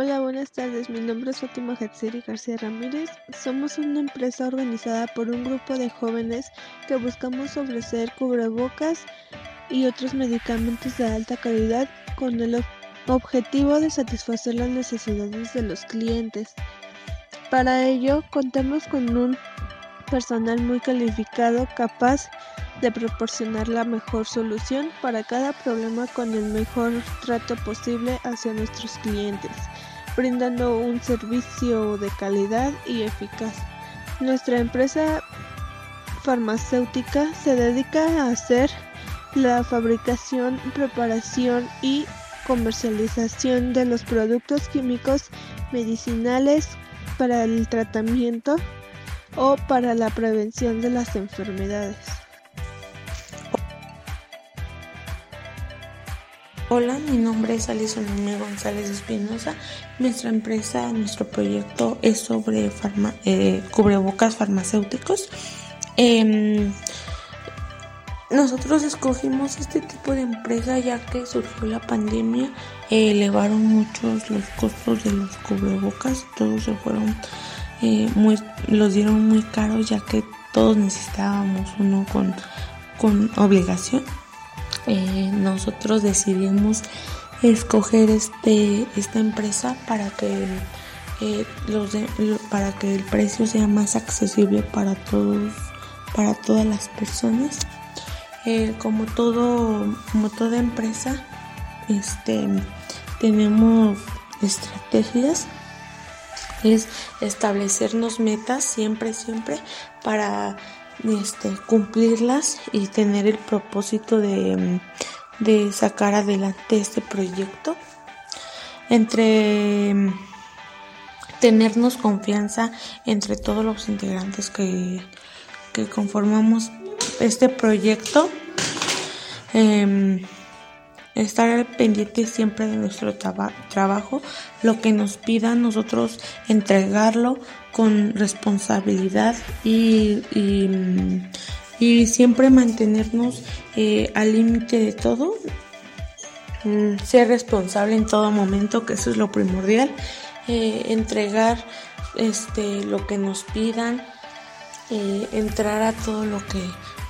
Hola, buenas tardes. Mi nombre es Fátima Hatsiri García Ramírez. Somos una empresa organizada por un grupo de jóvenes que buscamos ofrecer cubrebocas y otros medicamentos de alta calidad con el objetivo de satisfacer las necesidades de los clientes. Para ello, contamos con un personal muy calificado capaz de proporcionar la mejor solución para cada problema con el mejor trato posible hacia nuestros clientes brindando un servicio de calidad y eficaz. Nuestra empresa farmacéutica se dedica a hacer la fabricación, preparación y comercialización de los productos químicos medicinales para el tratamiento o para la prevención de las enfermedades. Hola, mi nombre es Alison González Espinosa. Nuestra empresa, nuestro proyecto es sobre eh, cubrebocas farmacéuticos. Em, nosotros escogimos este tipo de empresa ya que surgió la pandemia, elevaron muchos los costos de los cubrebocas, todos se fueron eh, muy, los dieron muy caros ya que todos necesitábamos uno con, con obligación. Eh, nosotros decidimos escoger este esta empresa para que eh, los para que el precio sea más accesible para todos para todas las personas. Eh, como todo como toda empresa este tenemos estrategias. Es establecernos metas siempre siempre para este, cumplirlas y tener el propósito de, sacar adelante este proyecto. Entre tenernos confianza entre todos los integrantes que, conformamos este proyecto. Em, estar pendiente siempre de nuestro trabajo, lo que nos pidan nosotros entregarlo con responsabilidad y, y, siempre mantenernos eh, al límite de todo, mm, ser responsable en todo momento, que eso es lo primordial, eh, entregar este, lo que nos pidan, eh, entrar a todo lo que,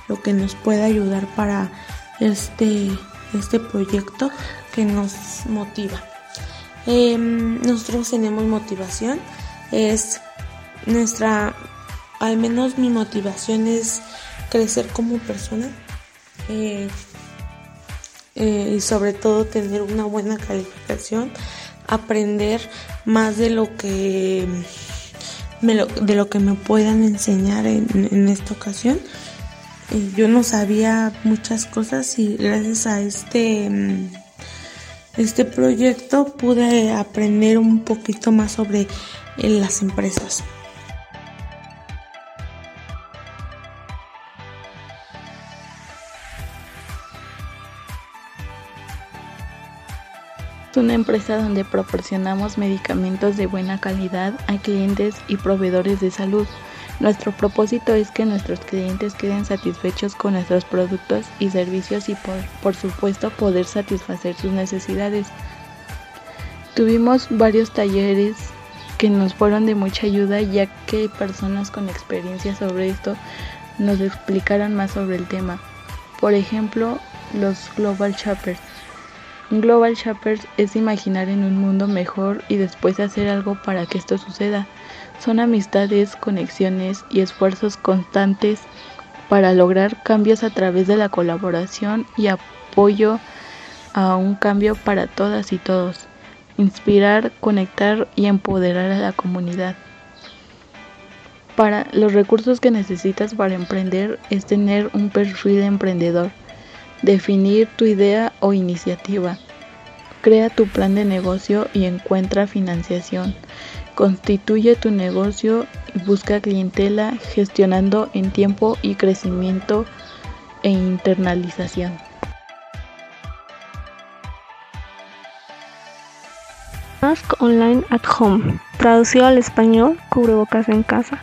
lo que nos pueda ayudar para este este proyecto que nos motiva. Em, nosotros tenemos motivación, es nuestra, al menos mi motivación es crecer como persona eh, eh, y sobre todo tener una buena calificación, aprender más de lo que de lo que me puedan enseñar en esta ocasión yo no sabía muchas cosas y gracias a este, mm, este proyecto pude aprender un poquito más sobre eh, las empresas. Es una empresa donde proporcionamos medicamentos de buena calidad a clientes y proveedores de salud nuestro propósito es que nuestros clientes queden satisfechos con nuestros productos y servicios y por, supuesto poder satisfacer sus necesidades. Tuvimos varios talleres que nos fueron de mucha ayuda ya que personas con experiencia sobre esto nos explicaron más sobre el tema. Por ejemplo, los Global Shoppers. Un Global Shoppers es imaginar en un mundo mejor y después hacer algo para que esto suceda. Son amistades, conexiones y esfuerzos constantes para lograr cambios a través de la colaboración y apoyo a un cambio para todas y todos. Inspirar, conectar y empoderar a la comunidad. Para los recursos que necesitas para emprender es tener un perfil de emprendedor, definir tu idea o iniciativa, crea tu plan de negocio y encuentra financiación Constituye tu negocio y busca clientela gestionando en tiempo y crecimiento e internalización. Mask Online at Home, traducido al español, cubrebocas en casa.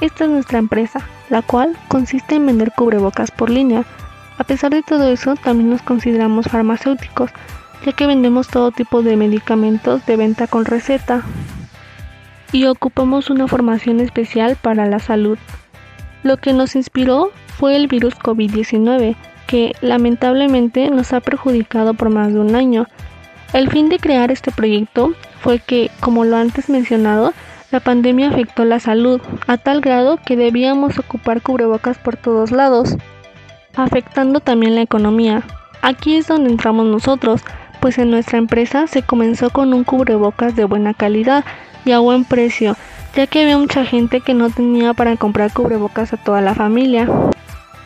Esta es nuestra empresa, la cual consiste en vender cubrebocas por línea. A pesar de todo eso, también nos consideramos farmacéuticos, ya que vendemos todo tipo de medicamentos de venta con receta y ocupamos una formación especial para la salud. Lo que nos inspiró fue el virus COVID-19, que lamentablemente nos ha perjudicado por más de un año. El fin de crear este proyecto fue que, como lo antes mencionado, la pandemia afectó la salud a tal grado que debíamos ocupar cubrebocas por todos lados, afectando también la economía. Aquí es donde entramos nosotros, pues en nuestra empresa se comenzó con un cubrebocas de buena calidad y a buen precio, ya que había mucha gente que no tenía para comprar cubrebocas a toda la familia.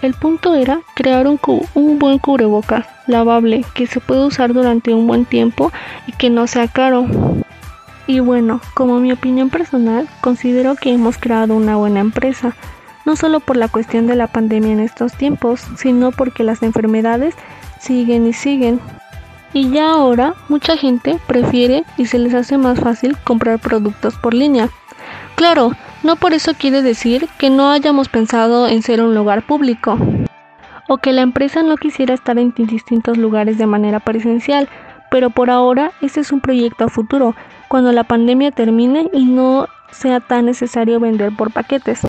El punto era crear un, un buen cubrebocas lavable que se puede usar durante un buen tiempo y que no sea caro. Y bueno, como mi opinión personal, considero que hemos creado una buena empresa, no solo por la cuestión de la pandemia en estos tiempos, sino porque las enfermedades siguen y siguen. Y ya ahora mucha gente prefiere y se les hace más fácil comprar productos por línea. Claro, no por eso quiere decir que no hayamos pensado en ser un lugar público o que la empresa no quisiera estar en distintos lugares de manera presencial, pero por ahora este es un proyecto a futuro, cuando la pandemia termine y no sea tan necesario vender por paquetes.